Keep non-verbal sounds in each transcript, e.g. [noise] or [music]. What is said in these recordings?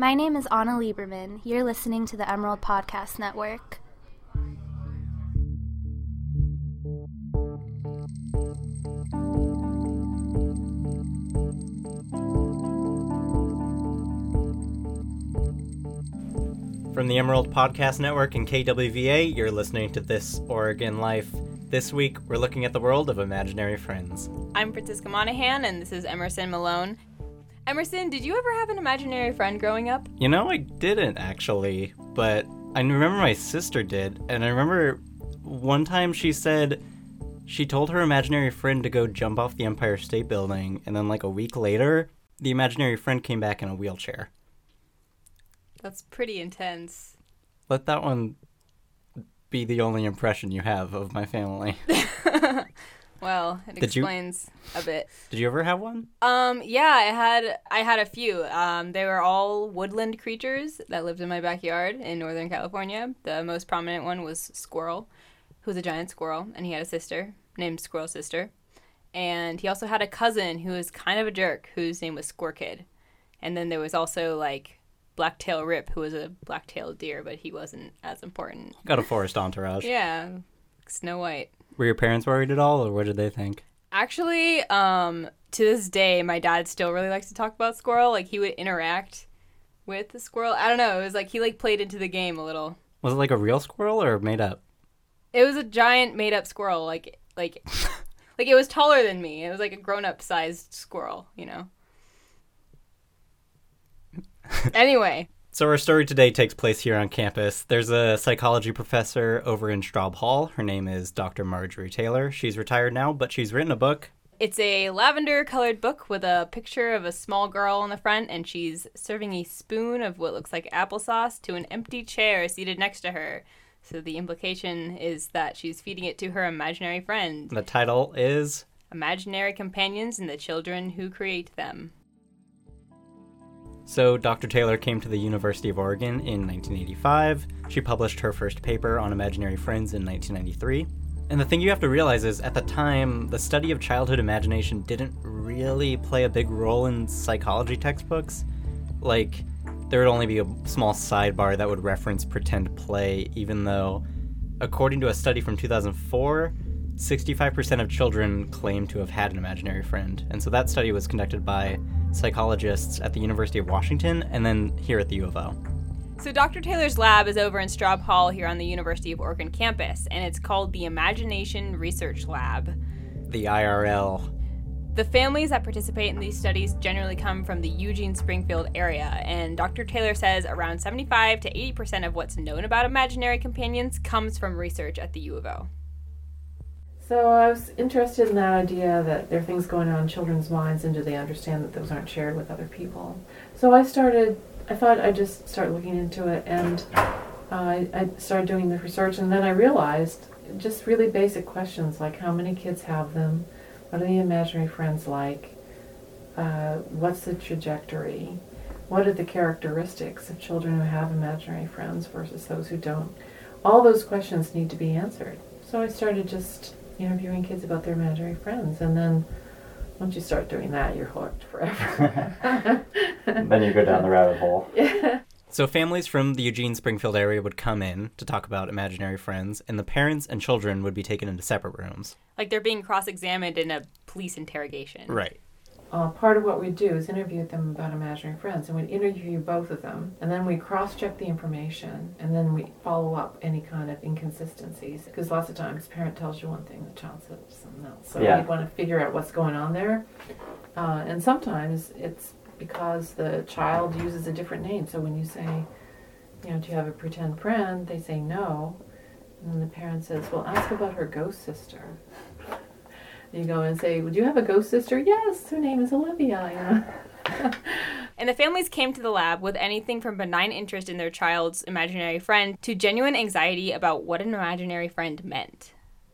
My name is Anna Lieberman. You're listening to the Emerald Podcast Network. From the Emerald Podcast Network and KWVA, you're listening to This Oregon Life. This week, we're looking at the world of imaginary friends. I'm Franziska Monahan, and this is Emerson Malone. Emerson, did you ever have an imaginary friend growing up? You know, I didn't actually, but I remember my sister did, and I remember one time she said she told her imaginary friend to go jump off the Empire State Building, and then like a week later, the imaginary friend came back in a wheelchair. That's pretty intense. Let that one be the only impression you have of my family. [laughs] well, it Did you- explains a bit. Did you ever have one? Um, yeah, I had I had a few. Um, they were all woodland creatures that lived in my backyard in Northern California. The most prominent one was Squirrel, who was a giant squirrel, and he had a sister named Squirrel Sister. And he also had a cousin who was kind of a jerk, whose name was Squirrel Kid. And then there was also like Blacktail Rip, who was a black-tailed deer, but he wasn't as important. Got a forest entourage. Yeah, Snow White. Were your parents worried at all, or what did they think? Actually, um, to this day, my dad still really likes to talk about squirrel. Like he would interact with the squirrel. I don't know. It was like he like played into the game a little. Was it like a real squirrel or made up? It was a giant made up squirrel. Like like [laughs] like it was taller than me. It was like a grown up sized squirrel. You know. [laughs] anyway, So our story today takes place here on campus. There's a psychology professor over in Straub Hall. Her name is Dr. Marjorie Taylor. She's retired now, but she's written a book. it's a lavender colored book with a picture of a small girl on the front, and she's serving a spoon of what looks like applesauce to an empty chair seated next to her. So the implication is that she's feeding it to her imaginary friend, The title is imaginary companions, and the children who create them. So Dr. Taylor came to the University of Oregon in 1985. She published her first paper on imaginary friends in 1993. And the thing you have to realize is at the time, the study of childhood imagination didn't really play a big role in psychology textbooks. Like, there would only be a small sidebar that would reference pretend play, even though, according to a study from 2004, 65% of children claim to have had an imaginary friend. And so that study was conducted by psychologists at the University of Washington and then here at the U of O. So Dr. Taylor's lab is over in Straub Hall here on the University of Oregon campus, and it's called the Imagination Research Lab. The IRL. The families that participate in these studies generally come from the Eugene Springfield area, and Dr. Taylor says around 75 to 80% of what's known about imaginary companions comes from research at the U of O. So I was interested in that idea that there are things going on in children's minds, and do they understand that those aren't shared with other people? So I started. I thought I'd just start looking into it, and uh, I, started doing the research, and then I realized just really basic questions like how many kids have them, what are the imaginary friends like, uh, what's the trajectory, what are the characteristics of children who have imaginary friends versus those who don't. All those questions need to be answered. So I started just interviewing kids about their imaginary friends, and then once you start doing that, you're hooked forever. [laughs] then you go down the rabbit hole. [laughs] yeah. So families from the Eugene Springfield area would come in to talk about imaginary friends, and the parents and children would be taken into separate rooms. Like they're being cross examined in a police interrogation. Right. Uh, part of what we'd do is interview them about imaginary friends, and we'd interview both of them, and then we cross-check the information, and then we follow up any kind of inconsistencies. Because lots of times, parent tells you one thing, the child says something else. So Yeah. we want to figure out what's going on there, uh, and sometimes it's because the child uses a different name. So when you say, you know, do you have a pretend friend? They say no, and then the parent says, well, ask about her ghost sister. You go and say, "Would you have a ghost sister?" Yes, her name is Olivia. [laughs] And the families came to the lab with anything from benign interest in their child's imaginary friend to genuine anxiety about what an imaginary friend meant.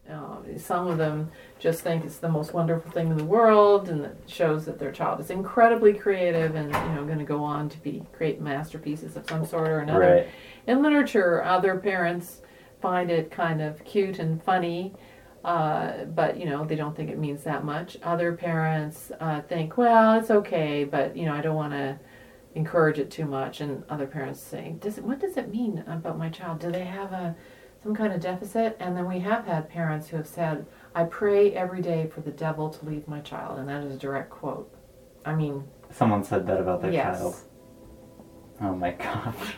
Uh, some of them just think it's the most wonderful thing in the world, and it shows that their child is incredibly creative and you know going to go on to be great masterpieces of some sort or another. In literature, other parents find it kind of cute and funny, uh, but you know they don't think it means that much. Other parents uh, think, well, it's okay, but you know I don't want to encourage it too much, and other parents say, "Does it, what does it mean about my child? Do they have a some kind of deficit?" And then we have had parents who have said, "I pray every day for the devil to leave my child," and that is a direct quote. I mean, Someone said that about their yes. child. Oh my [laughs] gosh.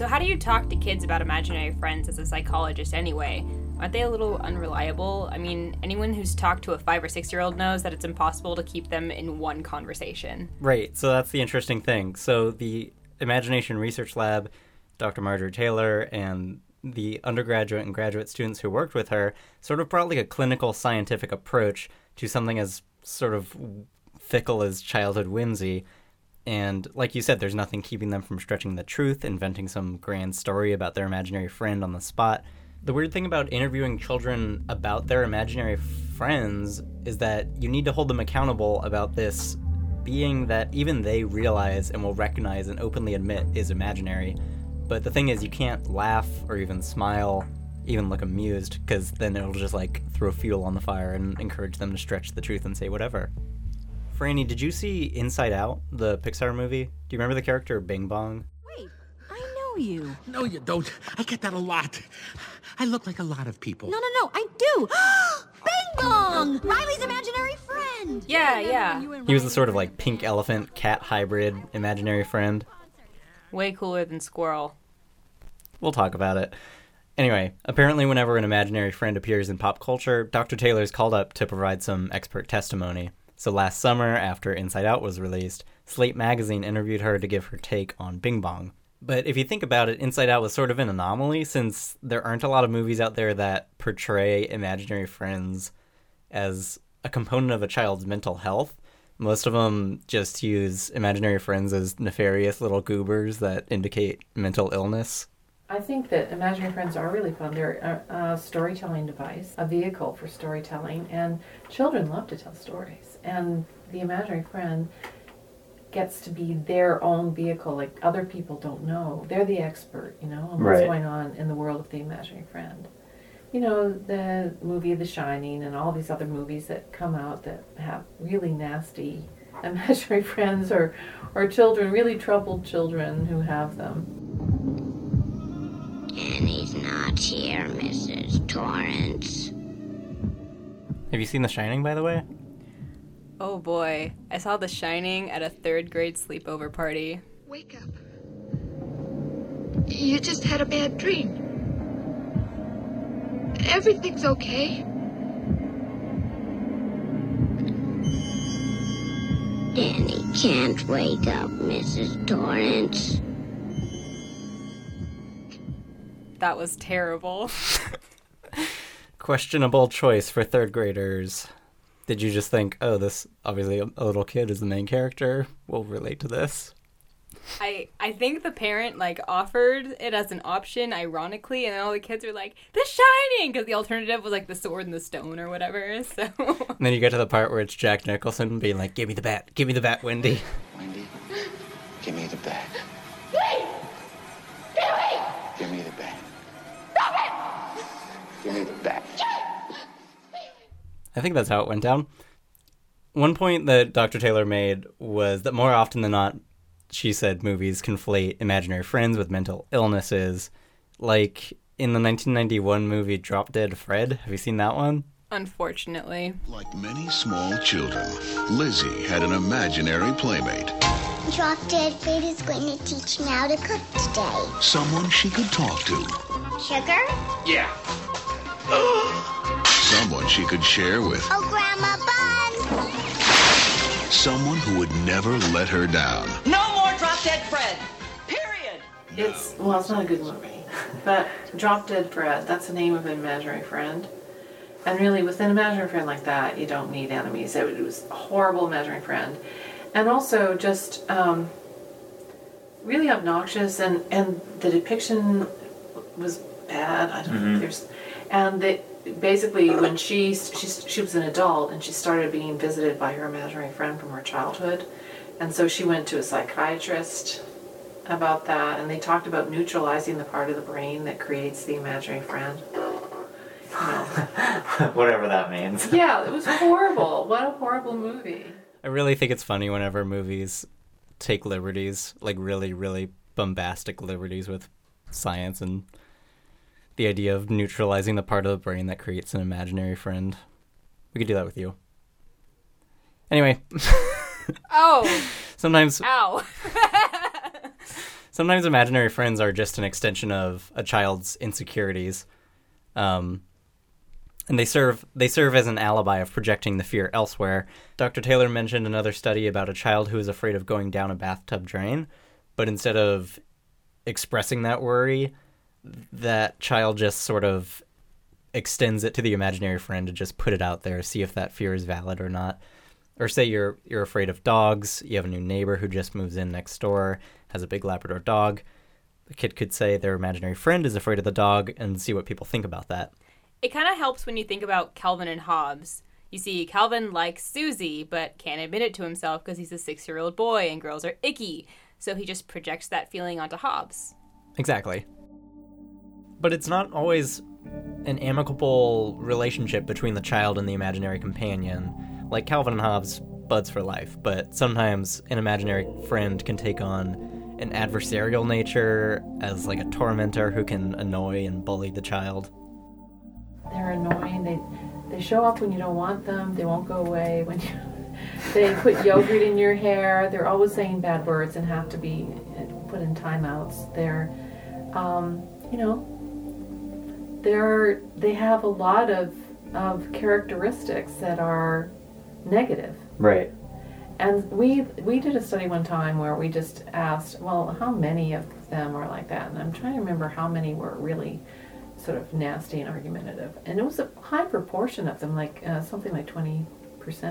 So, how do you talk to kids about imaginary friends as a psychologist anyway? Aren't they a little unreliable? I mean, anyone who's talked to a five or six year old knows that it's impossible to keep them in one conversation. Right. So that's the interesting thing. So the Imagination Research Lab, Dr. Marjorie Taylor, and the undergraduate and graduate students who worked with her sort of brought like a clinical scientific approach to something as sort of fickle as childhood whimsy. And like you said, there's nothing keeping them from stretching the truth, inventing some grand story about their imaginary friend on the spot. The weird thing about interviewing children about their imaginary friends is that you need to hold them accountable about this being that even they realize and will recognize and openly admit is imaginary. But the thing is, you can't laugh or even smile, even look amused, because then it'll just like throw fuel on the fire and encourage them to stretch the truth and say whatever. Franny, did you see Inside Out, the Pixar movie? Do you remember the character Bing Bong? Wait, I know you. No, you don't. I get that a lot. I look like a lot of people. No, no, no, I do. [gasps] Bing Bong! Riley's imaginary friend. Yeah, yeah. when you and He was the sort of like pink elephant cat hybrid imaginary friend. Way cooler than Squirrel. We'll talk about it. Anyway, apparently, whenever an imaginary friend appears in pop culture, Dr. Taylor is called up to provide some expert testimony. So last summer, after Inside Out was released, Slate magazine interviewed her to give her take on Bing Bong. But if you think about it, Inside Out was sort of an anomaly since there aren't a lot of movies out there that portray imaginary friends as a component of a child's mental health. Most of them just use imaginary friends as nefarious little goobers that indicate mental illness. I think that imaginary friends are really fun. They're a, a storytelling device, a vehicle for storytelling, and children love to tell stories. And the imaginary friend gets to be their own vehicle, like other people don't know. They're the expert, you know, on what's Right. going on in the world of the imaginary friend. You know, the movie The Shining and all these other movies that come out that have really nasty [laughs] imaginary friends or, or children, really troubled children who have them. Danny's not here, Mrs. Torrance. Have you seen The Shining, by the way? Oh boy, I saw The Shining at a third grade sleepover party. Wake up. You just had a bad dream. Everything's okay. Danny can't wake up, Mrs. Torrance. That was terrible. [laughs] Questionable choice for third graders. Did you just think, oh, this obviously a, a little kid is the main character? We'll relate to this. I I think the parent like offered it as an option, ironically, and then all the kids were like, "The Shining," because the alternative was like the Sword and the Stone or whatever. [laughs] So And then you get to the part where it's Jack Nicholson being like, "Give me the bat, give me the bat, Wendy." Wendy, give me the bat. Give me the bat. Stop it. Give me the bat. I think that's how it went down. One point that Dr. Taylor made was that more often than not, she said movies conflate imaginary friends with mental illnesses. Like in the 1991 movie Drop Dead Fred. Have you seen that one? unfortunately, Like many small children, Lizzie had an imaginary playmate, Drop Dead Fred is going to teach me how to cook today. someone she could talk to, Sugar? Yeah. [gasps] [gasps] someone she could share with, Oh, Grandma Bun! someone who would never let her down. No more Drop Dead Fred. Period. It's well, it's not a good movie, [laughs] but Drop Dead Fred. That's the name of an imaginary friend. And really, with an imaginary friend like that, you don't need enemies. It was a horrible imaginary friend, and also just um, really obnoxious. And and the depiction was bad. I don't know. if There's and that basically when she she she was an adult and she started being visited by her imaginary friend from her childhood, and so she went to a psychiatrist about that, and they talked about neutralizing the part of the brain that creates the imaginary friend. You [laughs] know. Whatever that means. yeah, it was horrible. What a horrible movie. I really think it's funny whenever movies take liberties, like really, really bombastic liberties with science and the idea of neutralizing the part of the brain that creates an imaginary friend. We could do that with you. Anyway, [laughs] Oh, sometimes ow. [laughs] sometimes imaginary friends are just an extension of a child's insecurities. Um, and they serve they serve as an alibi of projecting the fear elsewhere. Dr. Taylor mentioned another study about a child who is afraid of going down a bathtub drain, but instead of expressing that worry, that child just sort of extends it to the imaginary friend to just put it out there, see if that fear is valid or not. Or say you're you're afraid of dogs, you have a new neighbor who just moves in next door, has a big Labrador dog. The kid could say their imaginary friend is afraid of the dog and see what people think about that. It kind of helps when you think about Calvin and Hobbes. You see, Calvin likes Susie, but can't admit it to himself because he's a six year old boy and girls are icky. So he just projects that feeling onto Hobbes. Exactly. But it's not always an amicable relationship between the child and the imaginary companion. Like Calvin and Hobbes, buds for life, but sometimes an imaginary friend can take on an adversarial nature as like a tormentor who can annoy and bully the child. They're annoying. They they show up when you don't want them. They won't go away when you. [laughs] They put yogurt in your hair. They're always saying bad words and have to be put in timeouts. They're, um, you know, they're they have a lot of of characteristics that are negative. Right. And we we did a study one time where we just asked, well, how many of them are like that? And I'm trying to remember how many were really sort of nasty and argumentative. And it was a high proportion of them, like uh, something like 20%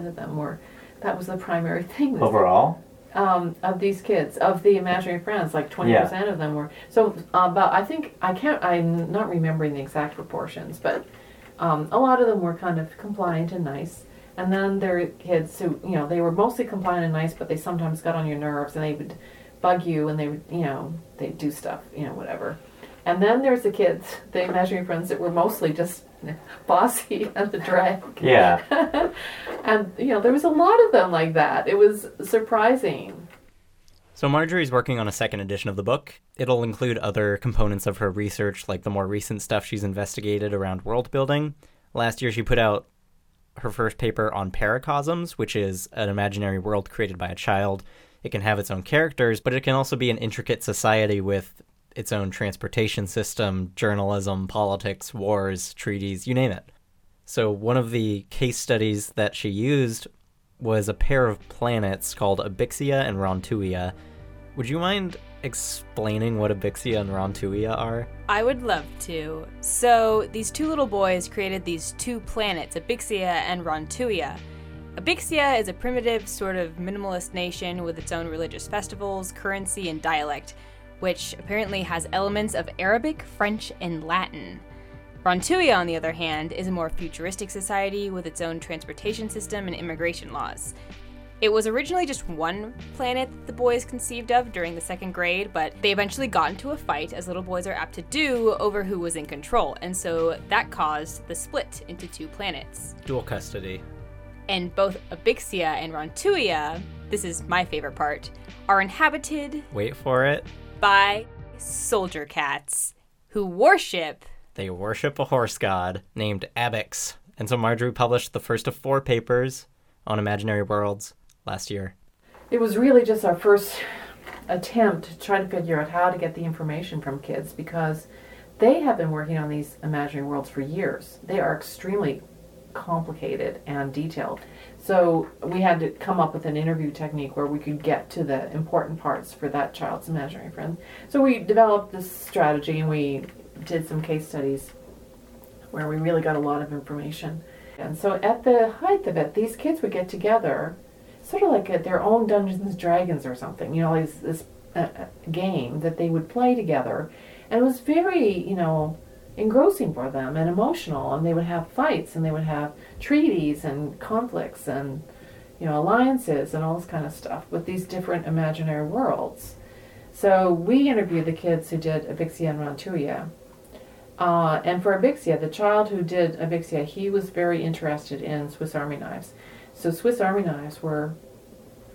of them were. That was the primary [laughs] thing. Overall? Um, of these kids, of the imaginary friends, like 20% of them were. So, uh, about, I think, I can't, I'm not remembering the exact proportions, but um, a lot of them were kind of compliant and nice. And then there are kids who, you know, they were mostly compliant and nice, but they sometimes got on your nerves and they would bug you and they would, you know, they'd do stuff, you know, whatever. And then there's the kids, the imaginary friends that were mostly just [laughs] bossy and the drag. Yeah. [laughs] and, you know, there was a lot of them like that. It was surprising. So Marjorie's working on a second edition of the book. It'll include other components of her research, like the more recent stuff she's investigated around world building. Last year, she put out her first paper on paracosms, which is an imaginary world created by a child. It can have its own characters, but it can also be an intricate society with its own transportation system, journalism, politics, wars, treaties, you name it. So, one of the case studies that she used was a pair of planets called Abixia and Rontuia. Would you mind explaining what Abixia and Rontuia are? I would love to. So, these two little boys created these two planets, Abixia and Rontuia. Abixia is a primitive, sort of minimalist nation with its own religious festivals, currency, and dialect, which apparently has elements of Arabic, French, and Latin. Rontuia, on the other hand, is a more futuristic society with its own transportation system and immigration laws. It was originally just one planet that the boys conceived of during the second grade, but they eventually got into a fight, as little boys are apt to do, over who was in control, and so that caused the split into two planets. Dual custody. And both Abixia and Rontuia, this is my favorite part, are inhabited Wait for it. by soldier cats who worship They worship a horse god named Abix. And so Marjorie published the first of four papers on imaginary worlds last year. It was really just our first attempt to try to figure out how to get the information from kids because they have been working on these imaginary worlds for years. They are extremely complicated and detailed. So we had to come up with an interview technique where we could get to the important parts for that child's imaginary friend. So we developed this strategy and we did some case studies where we really got a lot of information. And so at the height of it, these kids would get together, sort of like at their own Dungeons and Dragons or something, you know, this, this uh, uh, game that they would play together. And it was very, you know, engrossing for them and emotional. And they would have fights and they would have treaties and conflicts and, you know, alliances and all this kind of stuff with these different imaginary worlds. So we interviewed the kids who did Abixia and Rontuia. Uh, and for Abixia, the child who did Abixia, he was very interested in Swiss Army knives. So Swiss Army knives were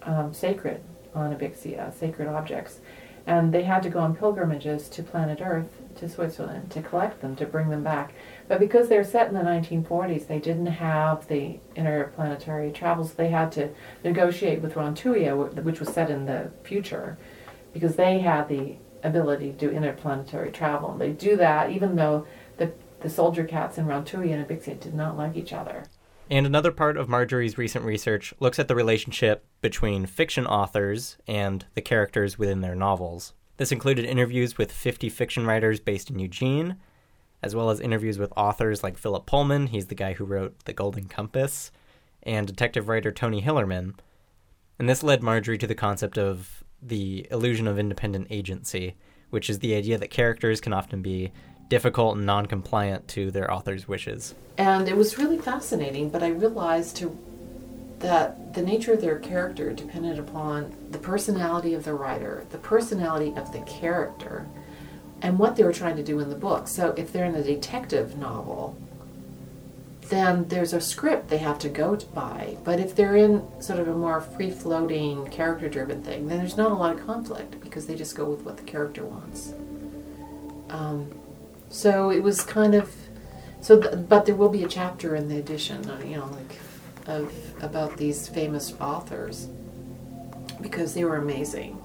um, sacred on Abixia, sacred objects. And they had to go on pilgrimages to planet Earth, to Switzerland, to collect them, to bring them back. But because they were set in the 1940s, they didn't have the interplanetary travels. They had to negotiate with Rontuia, which was set in the future, because they had the ability to do interplanetary travel. And they do that even though the, the soldier cats in Rontuia and Abixia did not like each other. And another part of Marjorie's recent research looks at the relationship between fiction authors and the characters within their novels. This included interviews with 50 fiction writers based in Eugene, as well as interviews with authors like Philip Pullman, he's the guy who wrote The Golden Compass, and detective writer Tony Hillerman. And this led Marjorie to the concept of the illusion of independent agency, which is the idea that characters can often be difficult and non compliant to their author's wishes. And it was really fascinating, but I realized to, that the nature of their character depended upon the personality of the writer, the personality of the character, and what they were trying to do in the book. So if they're in a detective novel, then there's a script they have to go by. But if they're in sort of a more free floating, character driven thing, then there's not a lot of conflict because they just go with what the character wants. Um, so it was kind of so, th- but there will be a chapter in the edition, uh, you know, like of about these famous authors because they were amazing.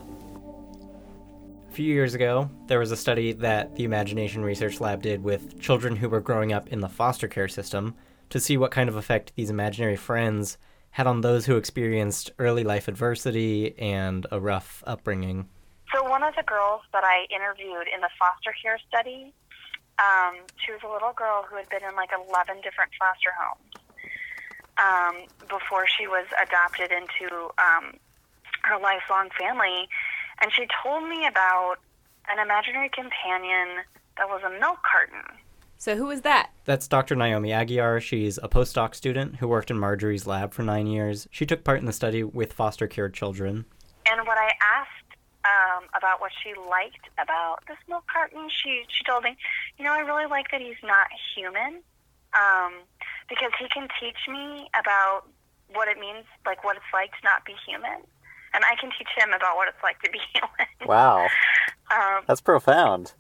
A few years ago, there was a study that the Imagination Research Lab did with children who were growing up in the foster care system to see what kind of effect these imaginary friends had on those who experienced early life adversity and a rough upbringing. So, one of the girls that I interviewed in the foster care study um, she was a little girl who had been in like 11 different foster homes um, before she was adopted into um, her lifelong family. And she told me about an imaginary companion that was a milk carton. So, who was that? That's Dr. Naomi Aguiar. She's a postdoc student who worked in Marjorie's lab for nine years. She took part in the study with foster care children. And what I asked um, about what she liked about this milk carton. She she told me, you know, I really like that he's not human um, because he can teach me about what it means, like what it's like to not be human, and I can teach him about what it's like to be [laughs] human. Wow, um, that's profound.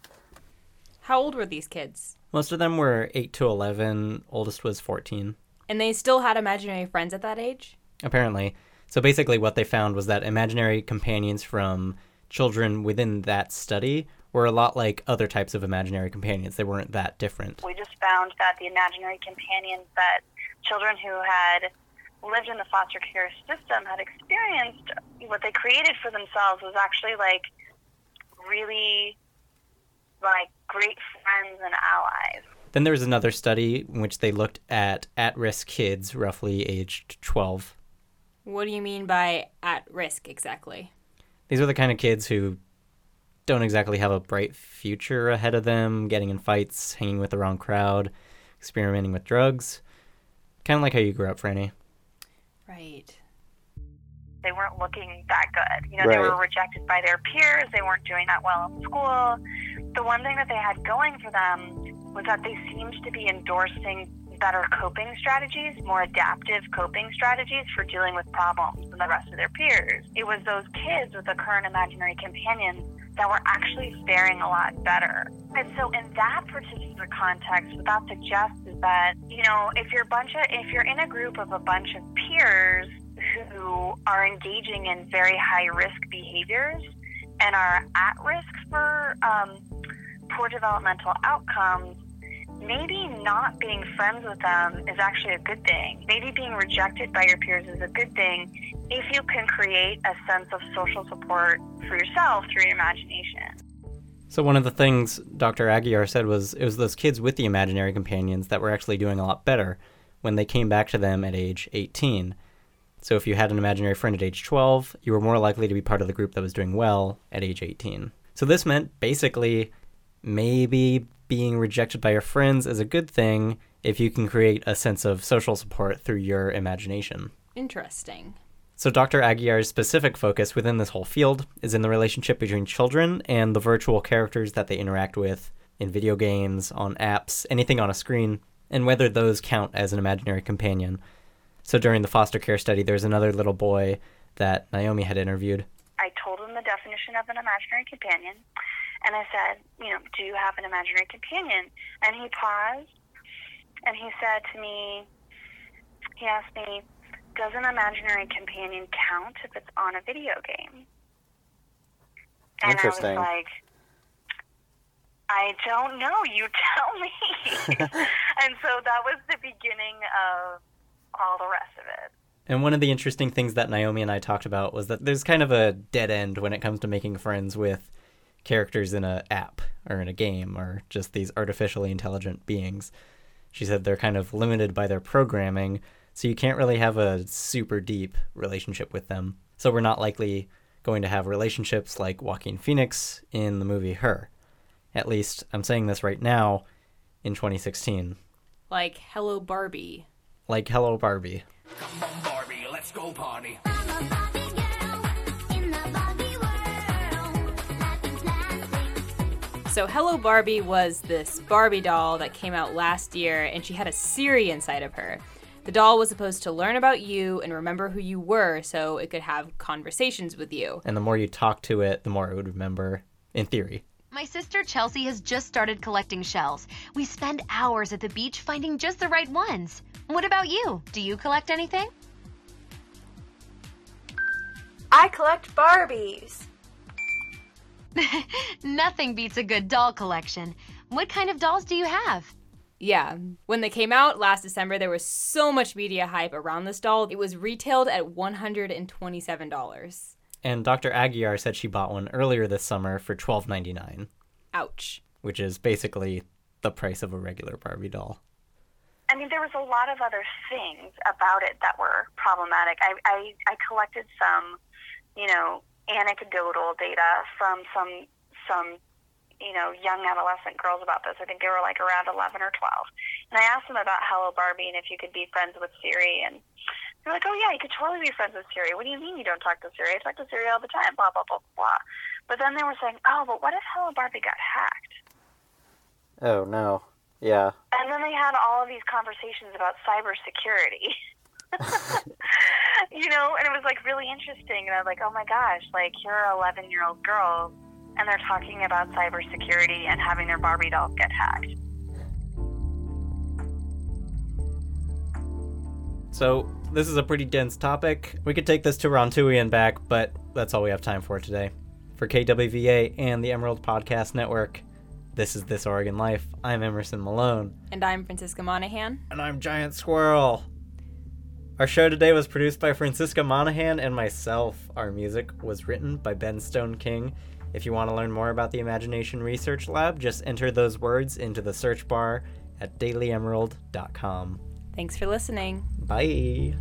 How old were these kids? Most of them were eight to eleven. Oldest was fourteen. And they still had imaginary friends at that age. Apparently. So basically, what they found was that imaginary companions from children within that study were a lot like other types of imaginary companions. They weren't that different. We just found that the imaginary companions that children who had lived in the foster care system had experienced, what they created for themselves was actually like really like great friends and allies. Then there was another study in which they looked at at risk kids, roughly aged 12. What do you mean by at risk exactly? These are the kind of kids who don't exactly have a bright future ahead of them, getting in fights, hanging with the wrong crowd, experimenting with drugs. Kind of like how you grew up, Franny. Right. They weren't looking that good. You know, right. they were rejected by their peers. They weren't doing that well in school. The one thing that they had going for them was that they seemed to be endorsing better coping strategies, more adaptive coping strategies for dealing with problems than the rest of their peers. It was those kids with the current imaginary companions that were actually faring a lot better. And so in that particular context, what that suggests is that, you know, if you're a bunch of if you're in a group of a bunch of peers who are engaging in very high risk behaviors and are at risk for um, poor developmental outcomes, maybe not being friends with them is actually a good thing. Maybe being rejected by your peers is a good thing if you can create a sense of social support for yourself through your imagination. So one of the things Dr. Aguiar said was it was those kids with the imaginary companions that were actually doing a lot better when they came back to them at age 18. So if you had an imaginary friend at age 12, you were more likely to be part of the group that was doing well at age 18. So this meant basically maybe being rejected by your friends is a good thing if you can create a sense of social support through your imagination. Interesting. So, Dr. Aguiar's specific focus within this whole field is in the relationship between children and the virtual characters that they interact with in video games, on apps, anything on a screen, and whether those count as an imaginary companion. So, during the foster care study, there's another little boy that Naomi had interviewed. I told him the definition of an imaginary companion, and I said, you know, do you have an imaginary companion? And he paused, and he said to me, he asked me, does an imaginary companion count if it's on a video game? And Interesting. I was like, I don't know. You tell me. [laughs] [laughs] and so that was the beginning of all the rest of it. And one of the interesting things that Naomi and I talked about was that there's kind of a dead end when it comes to making friends with characters in a app or in a game or just these artificially intelligent beings. She said they're kind of limited by their programming, so you can't really have a super deep relationship with them. So we're not likely going to have relationships like Joaquin Phoenix in the movie Her. At least I'm saying this right now in 2016. Like Hello Barbie. Like Hello Barbie. Come on, Barbie, let's go party. So Hello Barbie was this Barbie doll that came out last year and she had a Siri inside of her. The doll was supposed to learn about you and remember who you were so it could have conversations with you. And the more you talk to it, the more it would remember, in theory. My sister Chelsea has just started collecting shells. We spend hours at the beach finding just the right ones. What about you? Do you collect anything? I collect Barbies. [laughs] Nothing beats a good doll collection. What kind of dolls do you have? Yeah, when they came out last December, there was so much media hype around this doll. It was retailed at $127. And Dr. Aguiar said she bought one earlier this summer for $12.99, Ouch. which is basically the price of a regular Barbie doll. Mean, there was a lot of other things about it that were problematic. I, I, I collected some, you know, anecdotal data from some some you know young adolescent girls about this. I think they were like around 11 or 12, and I asked them about Hello Barbie and if you could be friends with Siri, and they're like, "Oh yeah, you could totally be friends with Siri." What do you mean you don't talk to Siri? I talk to Siri all the time. Blah blah blah blah. But then they were saying, "Oh, but what if Hello Barbie got hacked?" Oh, no. Yeah. And then they had all of these conversations about cybersecurity. [laughs] you know, and it was like really interesting. And I was like, oh my gosh, like you're an 11 year old girl, and they're talking about cybersecurity and having their Barbie dolls get hacked. So, this is a pretty dense topic. We could take this to Rontui and back, but that's all we have time for today. For KWVA and the Emerald Podcast Network, this is This Oregon Life. I'm Emerson Malone. And I'm Franziska Monahan. And I'm Giant Squirrel. Our show today was produced by Franziska Monahan and myself. Our music was written by Ben Stone King. If you want to learn more about the Imagination Research Lab, just enter those words into the search bar at dailyemerald.com. Thanks for listening. Bye.